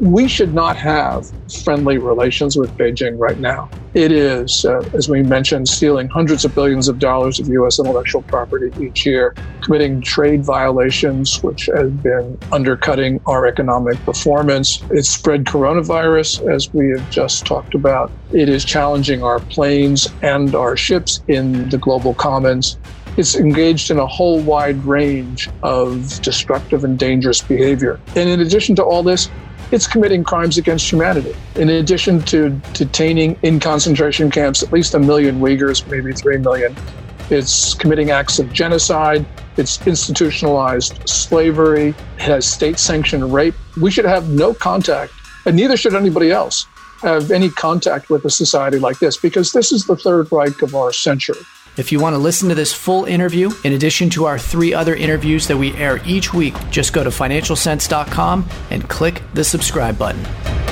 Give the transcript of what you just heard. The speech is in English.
we should not have friendly relations with Beijing right now. It is, uh, as we mentioned, stealing hundreds of billions of dollars of U.S. intellectual property each year, committing trade violations, which have been undercutting our economic performance. It's spread coronavirus, as we have just talked about. It is challenging our planes and our ships in the global commons. It's engaged in a whole wide range of destructive and dangerous behavior. And in addition to all this, it's committing crimes against humanity. In addition to detaining in concentration camps at least a million Uyghurs, maybe three million, it's committing acts of genocide. It's institutionalized slavery. It has state sanctioned rape. We should have no contact, and neither should anybody else have any contact with a society like this because this is the Third Reich of our century. If you want to listen to this full interview, in addition to our three other interviews that we air each week, just go to financialsense.com and click the subscribe button.